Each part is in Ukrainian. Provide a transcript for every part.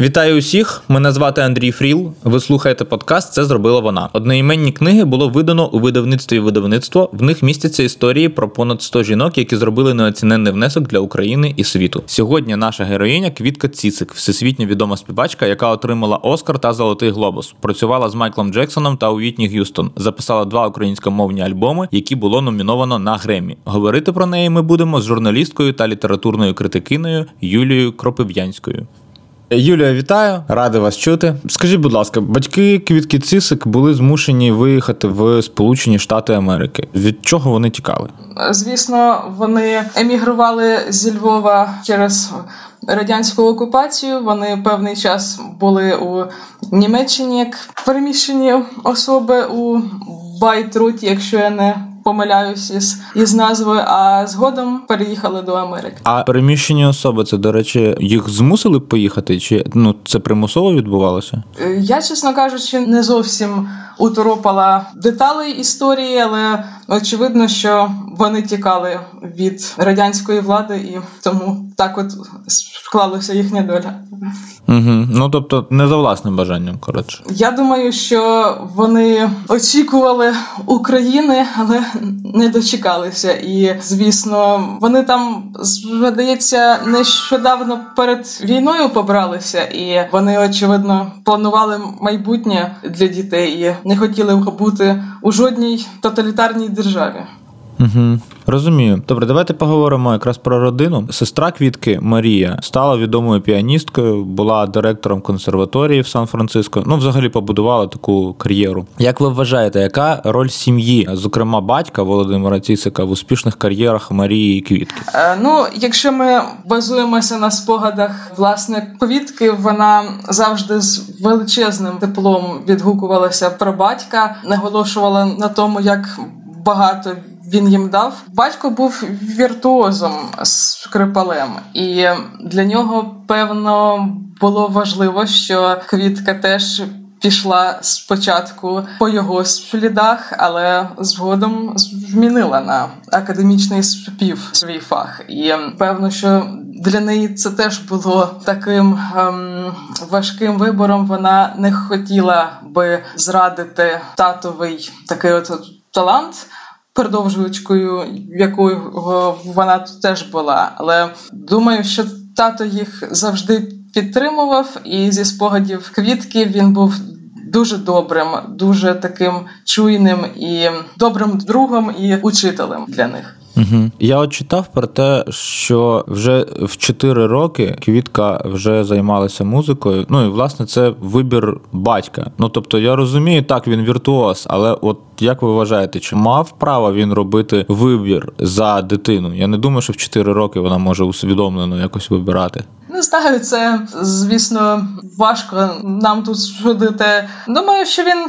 Вітаю усіх! Мене звати Андрій Фріл. Ви слухаєте подкаст Це зробила вона. Одноіменні книги було видано у видавництві видавництво. В них містяться історії про понад 100 жінок, які зробили неоціненний внесок для України і світу. Сьогодні наша героїня Квітка Цісик, всесвітньо відома співачка, яка отримала Оскар та Золотий Глобус. Працювала з Майклом Джексоном та Уітні Г'юстон. Записала два українськомовні альбоми, які було номіновано на Гремі. Говорити про неї ми будемо з журналісткою та літературною критикиною Юлією Кропив'янською. Юлія, вітаю, радий вас чути. Скажіть, будь ласка, батьки Квітки Цисик були змушені виїхати в Сполучені Штати Америки. Від чого вони тікали? Звісно, вони емігрували зі Львова через радянську окупацію. Вони певний час були у Німеччині як переміщені особи у Байтруті, якщо я не помиляюсь із із назвою, а згодом переїхали до Америки. А переміщені особи це, до речі, їх змусили поїхати? Чи ну це примусово відбувалося? Е, я, чесно кажучи, не зовсім уторопала деталі історії, але очевидно, що вони тікали від радянської влади, і тому так от склалася їхня доля. Угу. Ну тобто, не за власним бажанням, коротше. Я думаю, що вони очікували України, але не дочекалися. І звісно, вони там здається нещодавно перед війною побралися, і вони очевидно планували майбутнє для дітей і не хотіли бути у жодній тоталітарній державі. Угу. Розумію. Добре, давайте поговоримо якраз про родину. Сестра Квітки Марія стала відомою піаністкою, була директором консерваторії в Сан-Франциско. Ну, взагалі побудувала таку кар'єру. Як ви вважаєте, яка роль сім'ї, зокрема батька Володимира Цісика, в успішних кар'єрах Марії і Квітки? Е, ну, якщо ми базуємося на спогадах власне квітки, вона завжди з величезним теплом відгукувалася про батька, наголошувала на тому, як багато він їм дав. Батько був віртуозом скрипалем, і для нього певно було важливо, що квітка теж. Пішла спочатку по його слідах, але згодом змінила на академічний спів свій фах. І певно, що для неї це теж було таким ем, важким вибором. Вона не хотіла би зрадити татовий такий от талант продовжувачкою, якою вона теж була. Але думаю, що тато їх завжди підтримував, і зі спогадів квітки він був. Дуже добрим, дуже таким чуйним і добрим другом і учителем для них. Угу. Я от читав про те, що вже в 4 роки Квітка вже займалася музикою. Ну і власне це вибір батька. Ну тобто я розумію, так він віртуоз, але от як ви вважаєте, чи мав право він робити вибір за дитину? Я не думаю, що в 4 роки вона може усвідомлено якось вибирати. Не знаю, це звісно важко нам тут судити. Думаю, що він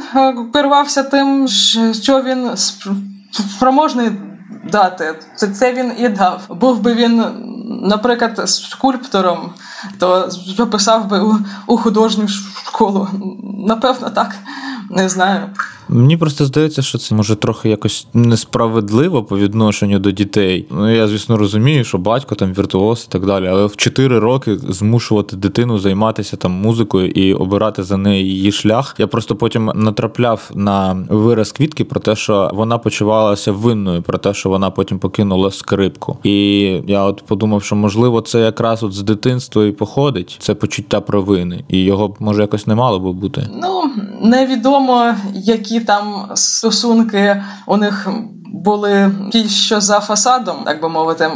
керувався тим, що він спроможний дати. Це це він і дав. Був би він, наприклад, скульптором, то записав би у, у художню школу. Напевно, так. Не знаю. Мені просто здається, що це може трохи якось несправедливо по відношенню до дітей. Ну я звісно розумію, що батько там віртуоз і так далі, але в 4 роки змушувати дитину займатися там музикою і обирати за неї її шлях. Я просто потім натрапляв на вираз квітки про те, що вона почувалася винною, про те, що вона потім покинула скрипку. І я от подумав, що можливо це якраз от з дитинства і походить це почуття провини, і його може якось не мало би бути. Ну невідомо які там стосунки у них були ті, що за фасадом, так би мовити.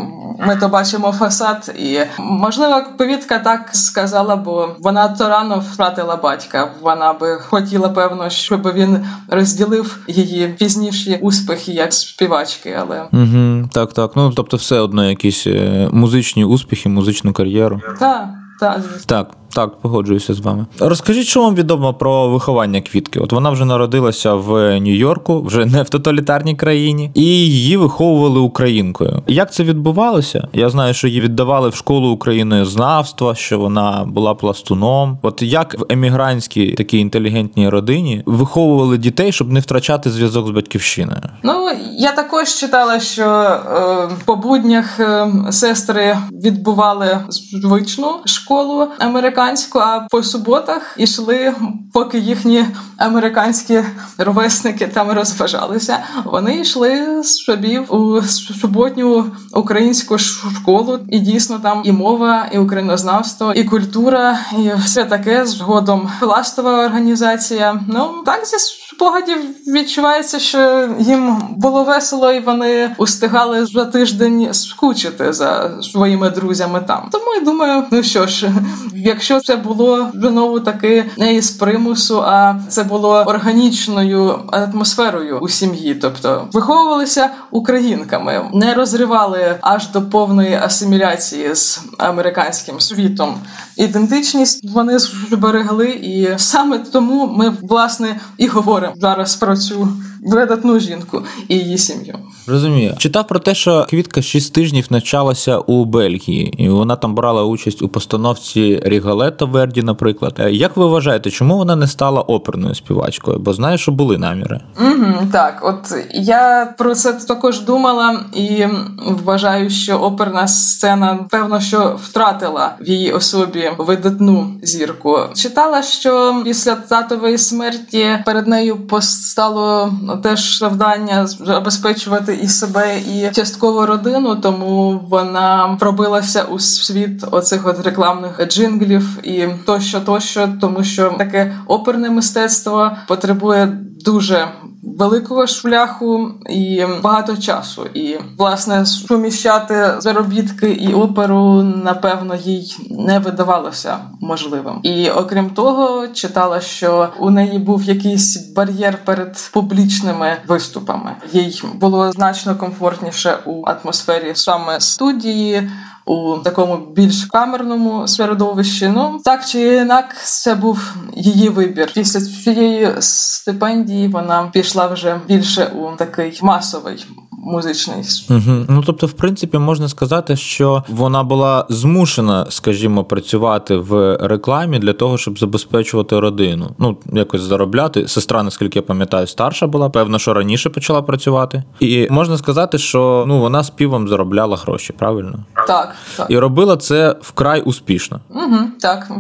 Ми то бачимо фасад, і можливо, повітка так сказала, бо вона то рано втратила батька. Вона би хотіла, певно, щоб він розділив її пізніші успіхи як співачки. Але угу, так, так. Ну тобто, все одно якісь е, музичні успіхи, музичну кар'єру. Так, так, так. Так, погоджуюся з вами. Розкажіть, що вам відомо про виховання квітки? От вона вже народилася в Нью-Йорку, вже не в тоталітарній країні, і її виховували українкою. Як це відбувалося? Я знаю, що її віддавали в школу українознавства, що вона була пластуном. От як в емігрантській такій інтелігентній родині виховували дітей, щоб не втрачати зв'язок з батьківщиною? Ну я також читала, що е, по буднях е, сестри відбували звичну школу американську американську, а по суботах ішли, поки їхні американські ровесники там розважалися. Вони йшли шабів у суботню українську школу, і дійсно там і мова, і українознавство, і культура, і все таке згодом пластова організація. Ну так зі спогадів відчувається, що їм було весело, і вони устигали за тиждень скучити за своїми друзями там. Тому я думаю, ну що ж, якщо це було знову таки не із примусу, а це було органічною атмосферою у сім'ї, тобто виховувалися українками, не розривали аж до повної асиміляції з американським світом. Ідентичність вони зберегли, і саме тому ми власне і говоримо зараз про цю видатну жінку і її сім'ю. Розумію. Читав про те, що Квітка шість тижнів навчалася у Бельгії, і вона там брала участь у постановці Рігалета Верді, наприклад. Е, як ви вважаєте, чому вона не стала оперною співачкою? Бо знаю, що були наміри. Угу, Так, от я про це також думала і вважаю, що оперна сцена певно що втратила в її особі видатну зірку. Читала, що після татової смерті перед нею постало теж завдання забезпечувати і себе, і частково родину, тому вона пробилася у світ оцих от рекламних джинглів і тощо, тощо, тому що таке оперне мистецтво потребує дуже великого шляху і багато часу. І власне суміщати заробітки і оперу, напевно, їй не видавалося можливим. І окрім того, читала, що у неї був якийсь бар'єр перед публічними виступами. Їй було значно комфортніше у атмосфері саме студії у такому більш камерному середовищі. Ну так чи інак, це був її вибір. Після цієї стипендії вона пішла вже більше у такий масовий музичний. Угу. Ну тобто, в принципі, можна сказати, що вона була змушена, скажімо, працювати в рекламі для того, щоб забезпечувати родину. Ну, якось заробляти. Сестра, наскільки я пам'ятаю, старша була, певно, що раніше почала працювати. І можна сказати, що ну вона співом заробляла гроші, правильно? Так, так. І робила це вкрай успішно. Угу, Так.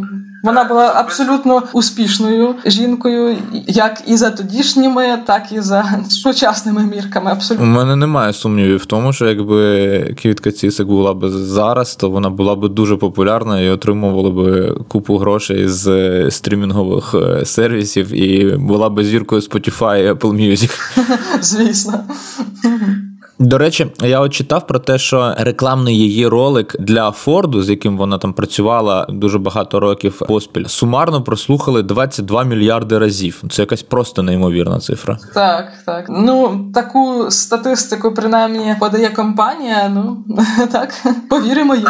Вона була абсолютно успішною жінкою, як і за тодішніми, так і за сучасними мірками. Абсолютно у мене немає сумнівів в тому, що якби Квітка Цісик була б зараз, то вона була б дуже популярна і отримувала б купу грошей з стрімінгових е, сервісів, і була б зіркою Spotify і Apple Music. Звісно. До речі, я от читав про те, що рекламний її ролик для Форду, з яким вона там працювала дуже багато років поспіль, сумарно прослухали 22 мільярди разів. Це якась просто неймовірна цифра. Так, так. Ну таку статистику принаймні подає компанія. Ну так повіримо їм.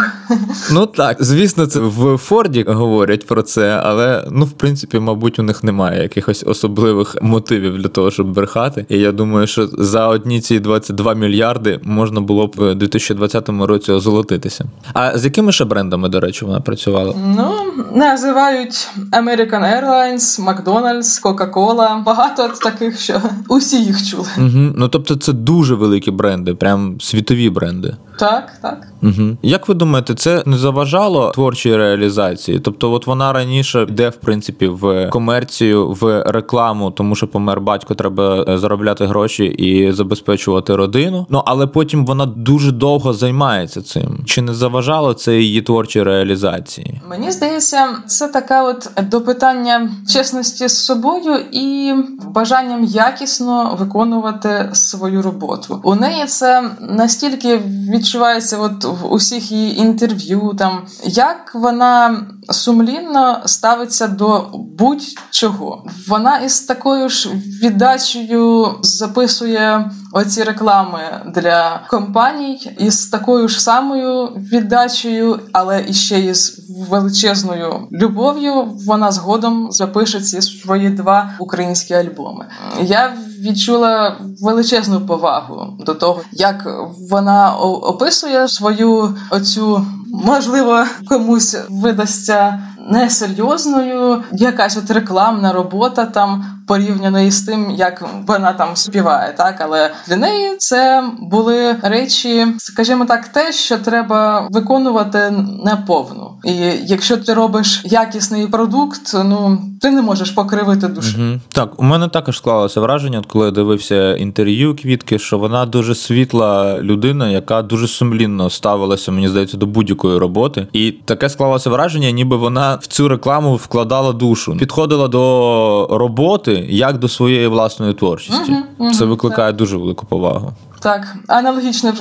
Ну так, звісно, це в Форді говорять про це, але ну в принципі, мабуть, у них немає якихось особливих мотивів для того, щоб брехати. І я думаю, що за одні ці 22 мільярди мільярди можна було б у 2020 році озолотитися. А з якими ще брендами, до речі, вона працювала? Ну називають American Airlines, McDonald's, Coca-Cola. Багато таких, що усі їх чули. Угу. Ну тобто, це дуже великі бренди, прям світові бренди. Так, так. Угу. Як ви думаєте, це не заважало творчій реалізації? Тобто, от вона раніше йде, в принципі, в комерцію, в рекламу, тому що помер батько, треба е, заробляти гроші і забезпечувати родину. Ну але потім вона дуже довго займається цим. Чи не заважало це її творчій реалізації? Мені здається, це така от до питання чесності з собою і бажанням якісно виконувати свою роботу. У неї це настільки відчувається, от в усіх її інтерв'ю, там як вона сумлінно ставиться до будь-чого. Вона із такою ж віддачею записує оці реклами для компаній із такою ж самою віддачею, але іще із величезною любов'ю. Вона згодом запише ці свої два українські альбоми. Я відчула величезну повагу до того, як вона описує свою оцю можливо комусь видасться несерйозною, якась от рекламна робота там порівняно із тим, як вона там співає. Так, але для неї це були речі, скажімо так, те, що треба виконувати неповну. І якщо ти робиш якісний продукт, ну ти не можеш покривити душу. Угу. Так, у мене також склалося враження, коли я дивився інтерв'ю квітки, що вона дуже світла людина, яка дуже сумлінно ставилася, мені здається, до будь-якої роботи. І таке склалося враження, ніби вона в цю рекламу вкладала душу, підходила до роботи як до своєї власної творчості. Угу, угу, Це викликає так. дуже велику повагу. Так, аналогічне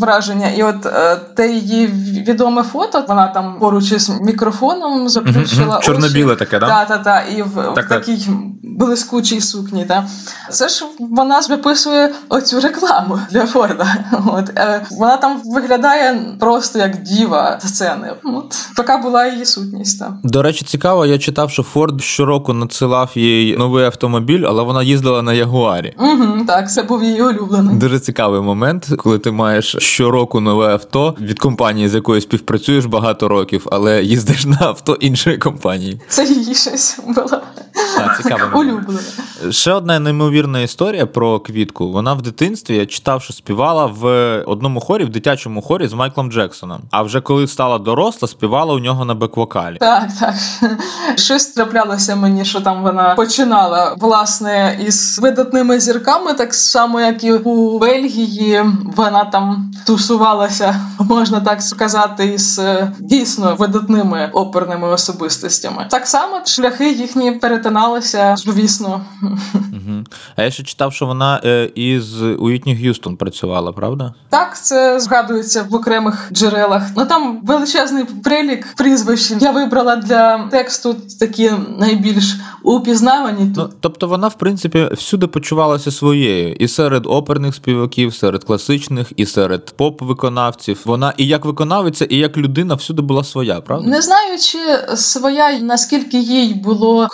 враження. І от е, те її відоме фото, вона там поруч із мікрофоном заплющила очі. Чорно-біле таке, да? Так, так, так. І в, так, в такій блискучій сукні. Да? Це ж вона виписує оцю рекламу для Форда. От, е, Вона там виглядає просто як діва сцени. От така була її сутність. Так. До речі, цікаво, я читав, що Форд щороку надсилав їй новий автомобіль, але вона їздила на Ягуарі. Угу, Так, це був її улюблений. Дуже цікавий момент, коли ти маєш щороку нове авто від компанії, з якою співпрацюєш багато років, але їздиш на авто іншої компанії. Це її щось було. Так, цікаво. Улюблене. Ще одна неймовірна історія про квітку. Вона в дитинстві я читав, що співала в одному хорі, в дитячому хорі з Майклом Джексоном. А вже коли стала доросла, співала у нього на бек-вокалі. Так, так. Щось траплялося мені, що там вона починала власне із видатними зірками, так само, як і у Бельгії. Вона там тусувалася, можна так сказати, із е, дійсно видатними оперними особистостями. Так само шляхи їхні перетиналися, звісно. Угу. А я ще читав, що вона е, із Уітні Г'юстон працювала, правда? Так, це згадується в окремих джерелах. Ну там величезний прилік прізвищ. Я вибрала для тексту такі найбільш упізнавані. Ну, Тобто вона, в принципі, всюди почувалася своєю і серед оперних співаків, серед класичних, і серед поп-виконавців. Вона і як виконавиця, і як людина всюди була своя, правда? Не знаю, чи своя наскільки їй було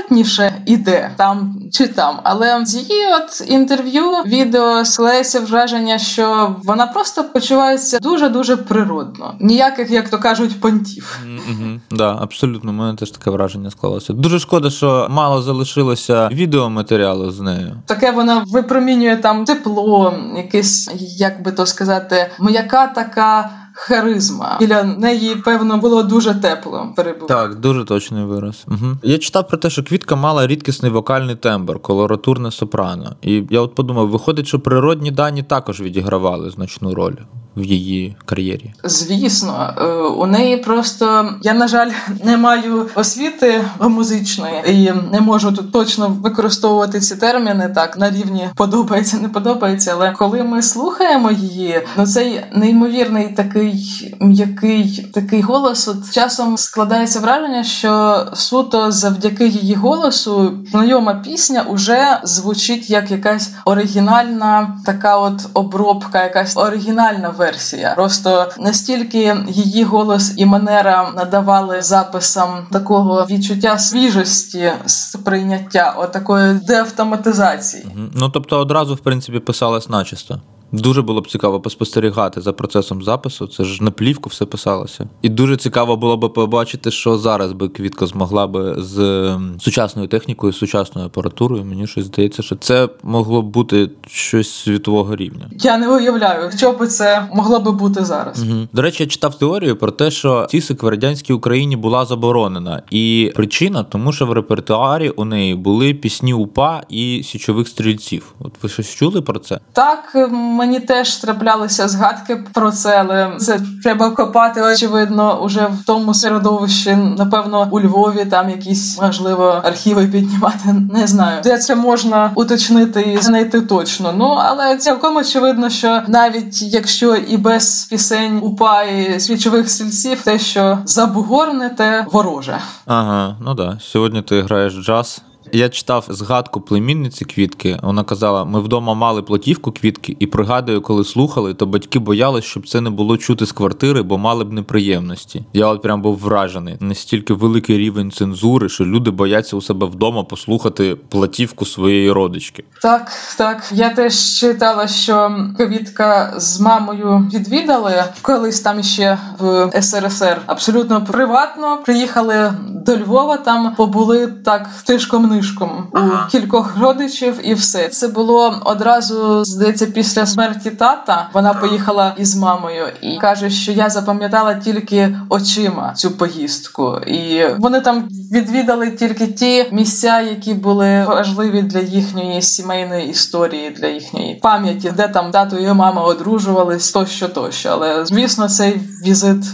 комфортніше іде там чи там, але з її от інтерв'ю відео склеється враження, що вона просто почувається дуже дуже природно. Ніяких, як то кажуть, понтів. Mm-hmm. Да, абсолютно, у мене теж таке враження склалося. Дуже шкода, що мало залишилося відеоматеріалу з нею. Таке вона випромінює там тепло, якесь, як би то сказати, м'яка така харизма. Біля неї, певно, було дуже тепло. Перебув. Так, дуже точний вираз. Угу. Я читав про те, що квітка мала рідкісний вокальний тембр, колоратурне сопрано. І я от подумав, виходить, що природні дані також відігравали значну роль в її кар'єрі? Звісно, е, у неї просто я на жаль не маю освіти музичної і не можу тут точно використовувати ці терміни так на рівні подобається, не подобається. Але коли ми слухаємо її, ну цей неймовірний такий м'який такий голос, от часом складається враження, що суто завдяки її голосу знайома пісня уже звучить як якась оригінальна така от обробка, якась оригінальна версія. Просто настільки її голос і манера надавали записам такого відчуття свіжості сприйняття, отакої деавтоматизації. Ну тобто одразу в принципі писалась начисто. Дуже було б цікаво поспостерігати за процесом запису. Це ж на плівку все писалося. І дуже цікаво було б побачити, що зараз би Квітка змогла би з сучасною технікою, сучасною апаратурою. Мені щось здається, що це могло б бути щось світового рівня. Я не уявляю, що би це могло би бути зараз. Угу. До речі, я читав теорію про те, що тісик в радянській Україні була заборонена, і причина, тому що в репертуарі у неї були пісні упа і січових стрільців. От ви щось чули про це? Так мені теж траплялися згадки про це, але це треба копати, очевидно, уже в тому середовищі, напевно, у Львові там якісь можливо архіви піднімати. Не знаю, де це можна уточнити і знайти точно. Ну але цілком очевидно, що навіть якщо і без пісень упа і свічових стільців, те, що забугорне, те вороже. Ага, ну да. Сьогодні ти граєш джаз. Я читав згадку племінниці квітки. Вона казала: ми вдома мали платівку квітки, і пригадую, коли слухали, то батьки боялись, щоб це не було чути з квартири, бо мали б неприємності. Я от прям був вражений. Настільки великий рівень цензури, що люди бояться у себе вдома послухати платівку своєї родички. Так, так. Я теж читала, що квітка з мамою відвідали колись там ще в СРСР. Абсолютно приватно приїхали до Львова. Там побули так тишком нишком у кількох родичів, і все це було одразу здається після смерті тата. Вона поїхала із мамою і каже, що я запам'ятала тільки очима цю поїздку, і вони там відвідали тільки ті місця, які були важливі для їхньої сімейної історії, для їхньої пам'яті, де там тато і мама одружувались, тощо, тощо. Але звісно, цей візит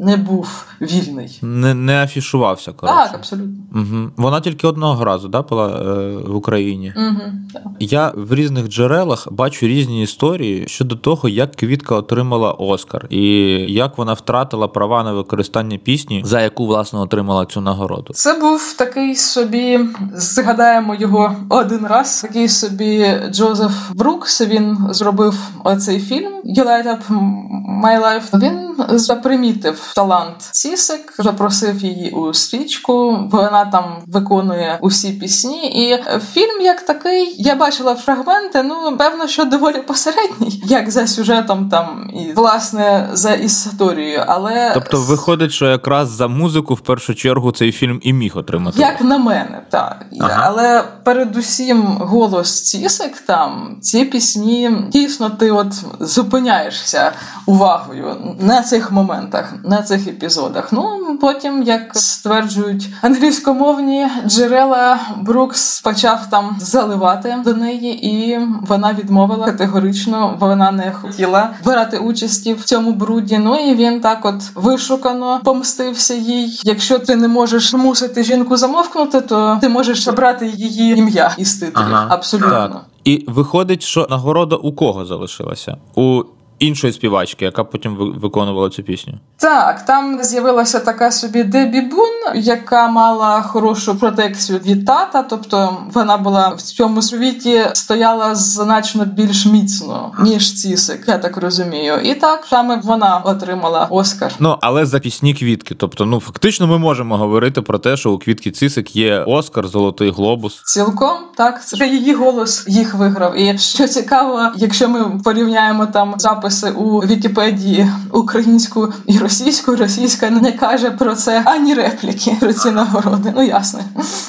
не був вільний. Не не афішувався. коротше. Так, абсолютно. Угу. Вона тільки одного разу да, була е, в Україні. Угу, так. Я в різних джерелах бачу різні історії щодо того, як Квітка отримала Оскар, і як вона втратила права на використання пісні, за яку власне отримала цю нагороду. Це був такий собі, згадаємо його один раз. Такий собі Джозеф Брукс. Він зробив оцей фільм «You Light Up My Life». Він запримітив талант Цісик, запросив її у стрічку. Вона там виконує усі пісні. І фільм, як такий, я бачила фрагменти. Ну певно, що доволі посередній, як за сюжетом, там і власне за історією. Але тобто, виходить, що якраз за музику в першу чергу цей фільм і міг отримати. Як на мене, так. Ага. Але передусім голос Цісик там ці пісні дійсно ти от зупиняєшся увагою на цих моментах, на цих епізодах. Ну потім, як стверджують англійськомовні джерела, Брукс почав там заливати до неї, і вона відмовила категорично. Вона не хотіла брати участі в цьому бруді. Ну і він так, от вишукано помстився їй. Якщо ти не можеш мусити жінку замовкнути, то ти можеш обрати її ім'я із титрів. Ага, Абсолютно. Так. І виходить, що нагорода у кого залишилася? У іншої співачки, яка потім виконувала цю пісню. Так, там з'явилася така собі Дебі Бун, яка мала хорошу протекцію від тата, тобто вона була в цьому світі стояла значно більш міцно, ніж Цісик, я так розумію. І так саме вона отримала Оскар. Ну але за пісні квітки. Тобто, ну фактично, ми можемо говорити про те, що у квітки Цісик є Оскар, Золотий Глобус. Цілком так, це її голос їх виграв. І що цікаво, якщо ми порівняємо там запис записи у Вікіпедії українську і російську. Російська не каже про це ані репліки про ці нагороди. Ну ясно.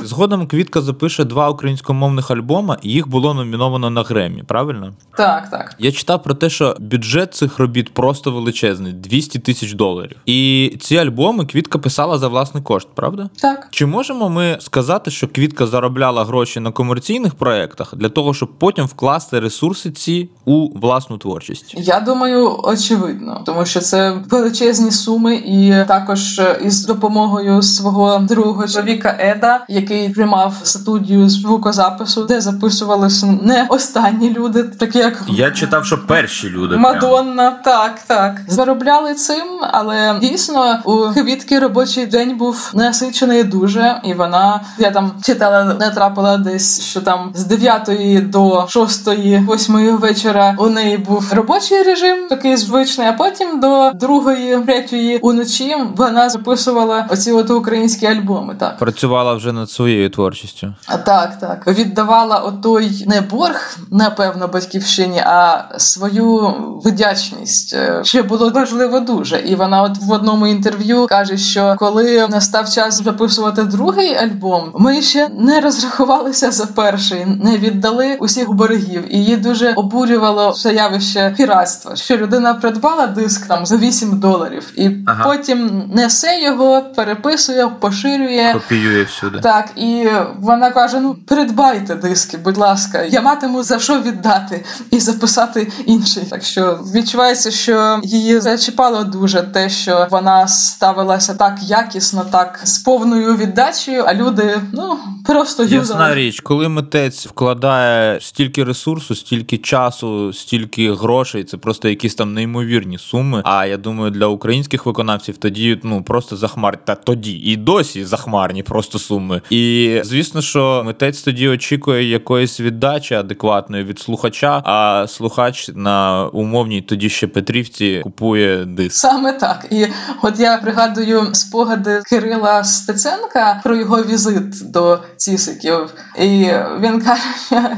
Згодом Квітка запише два українськомовних альбома, і їх було номіновано на Гремі. Правильно? Так, так. Я читав про те, що бюджет цих робіт просто величезний 200 тисяч доларів. І ці альбоми Квітка писала за власний кошт, правда? Так. Чи можемо ми сказати, що Квітка заробляла гроші на комерційних проєктах для того, щоб потім вкласти ресурси ці у власну творчість? Я думаю очевидно, тому що це величезні суми, і також із допомогою свого другого чоловіка Еда, який тримав студію звукозапису, де записувалися не останні люди, такі як я читав, що перші люди Мадонна. Прямо. Так, так заробляли цим, але дійсно у квітки робочий день був насичений дуже, і вона я там читала, не трапила десь, що там з 9 до 6, 8 вечора у неї був робочий режим такий звичний, а потім до другої, третьої уночі вона записувала оці от українські альбоми. Так працювала вже над своєю творчістю. А так, так віддавала отой не борг, напевно, батьківщині, а свою вдячність, е, що було важливо дуже. І вона, от в одному інтерв'ю, каже, що коли настав час записувати другий альбом, ми ще не розрахувалися за перший, не віддали усіх боргів, і її дуже обурювало все явище піратства що людина придбала диск там за 8 доларів, і ага. потім несе його, переписує, поширює. Копіює всюди. Так, і вона каже: ну придбайте диски, будь ласка, я матиму за що віддати і записати інший. Так що відчувається, що її зачіпало дуже те, що вона ставилася так якісно, так з повною віддачею, а люди ну просто юзали. Ясна річ, коли митець вкладає стільки ресурсу, стільки часу, стільки грошей, це просто якісь там неймовірні суми. А я думаю, для українських виконавців тоді ну просто захмар та тоді і досі захмарні просто суми. І звісно, що митець тоді очікує якоїсь віддачі адекватної від слухача. А слухач на умовній тоді ще Петрівці купує диск. Саме так. І от я пригадую спогади Кирила Стеценка про його візит до Цісиків, і він каже.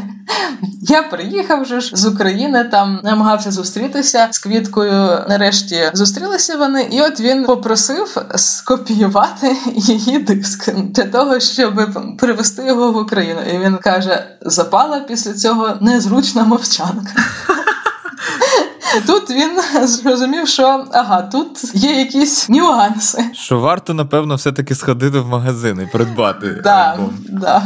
Я приїхав вже ж з України, там намагався зустріти зустрітися з квіткою. Нарешті зустрілися вони, і от він попросив скопіювати її диск для того, щоб привезти його в Україну. І він каже: запала після цього незручна мовчанка. Тут він зрозумів, що ага, тут є якісь нюанси. Що варто, напевно, все-таки сходити в магазин і придбати. Да, альбом. Да.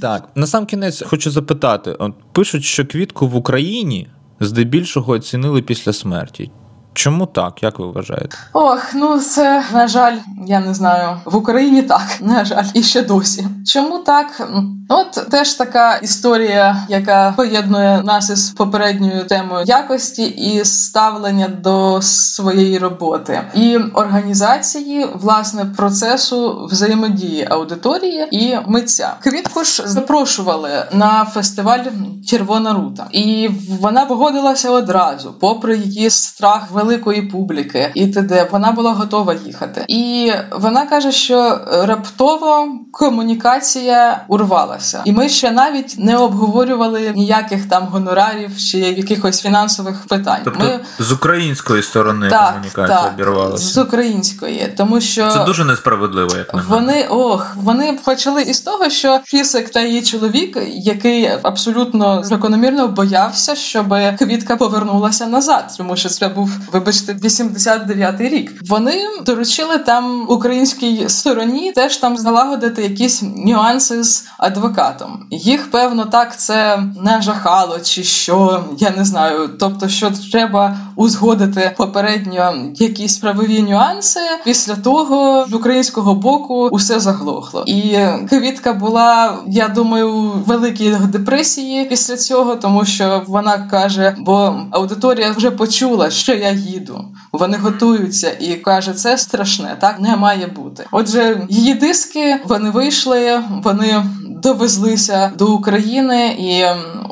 Так, на сам кінець хочу запитати: От пишуть, що квітку в Україні здебільшого оцінили після смерті. Чому так, як ви вважаєте? Ох, ну це на жаль, я не знаю. В Україні так, на жаль, і ще досі. Чому так? От теж така історія, яка поєднує нас із попередньою темою якості і ставлення до своєї роботи і організації власне процесу взаємодії аудиторії і митця. Квітку ж запрошували на фестиваль Червона рута, і вона погодилася одразу, попри її страх великої публіки, і т.д. вона була готова їхати. І вона каже, що раптово комунікація урвалася, і ми ще навіть не обговорювали ніяких там гонорарів чи якихось фінансових питань. Тобто ми з української сторони так, комунікація так, обірвалася? з української, тому що це дуже несправедливо. Як на вони ох, вони почали із того, що Фісик та її чоловік, який абсолютно закономірно боявся, щоб квітка повернулася назад, тому що це був вибачте, 89-й рік. Вони доручили там українській стороні теж там залагодити якісь нюанси з адвокатом. Їх певно так це не жахало, чи що я не знаю. Тобто, що треба узгодити попередньо якісь правові нюанси. Після того з українського боку усе заглохло, і квітка була, я думаю, великій депресії після цього, тому що вона каже, бо аудиторія вже почула, що я їду. Вони готуються і каже, це страшне, так не має бути. Отже, її диски вони вийшли, вони довезлися до України, і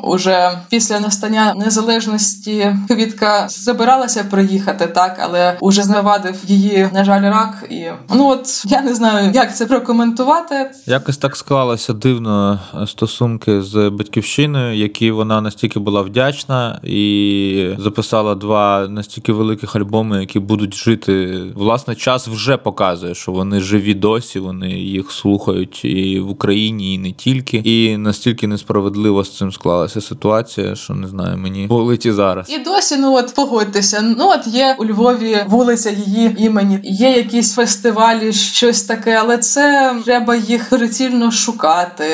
уже після настання незалежності квітка забиралася приїхати, так але уже завадив її, на жаль, рак. І ну от я не знаю, як це прокоментувати. Якось так склалося дивно стосунки з батьківщиною, які вона настільки була вдячна і записала два настільки великих альбоми, які будуть жити. Власне, час вже показує, що вони живі досі, вони їх слухають і в Україні, і не тільки. І настільки несправедливо з цим склалася ситуація, що не знаю, мені болить і зараз. І досі, ну от погодьтеся, ну от є у Львові вулиця її імені, є якісь фестивалі, щось таке, але це треба їх прицільно шукати.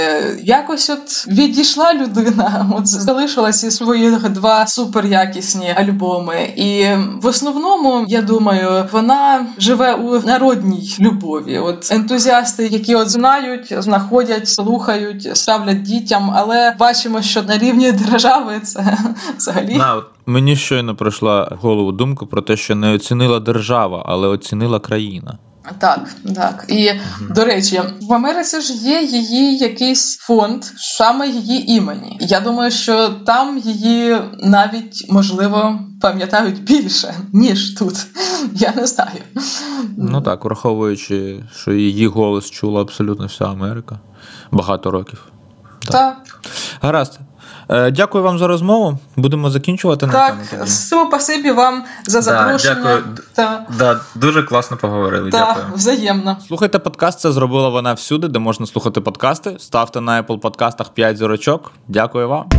Якось от відійшла людина, от залишилася свої два суперякісні альбоми, і в основному я думаю, вона живе у народній любові. От ентузіасти, які от знають, знаходять, слухають, ставлять дітям, але бачимо, що на рівні держави це взагалі. На, от Мені щойно пройшла в голову думка про те, що не оцінила держава, але оцінила країна. Так, так. І угу. до речі, в Америці ж є її якийсь фонд саме її імені. Я думаю, що там її навіть можливо пам'ятають більше, ніж тут. Я не знаю. Ну так, враховуючи, що її голос чула абсолютно вся Америка багато років. Так. так. Гаразд. Дякую вам за розмову. Будемо закінчувати так, на цьому. Спасибі вам за запрошення. Да, дякую. Та. Да, Дуже класно поговорили. Да, дякую. взаємно. Слухайте подкаст. Це зробила вона всюди, де можна слухати подкасти. Ставте на Apple подкастах 5 зірочок. Дякую вам.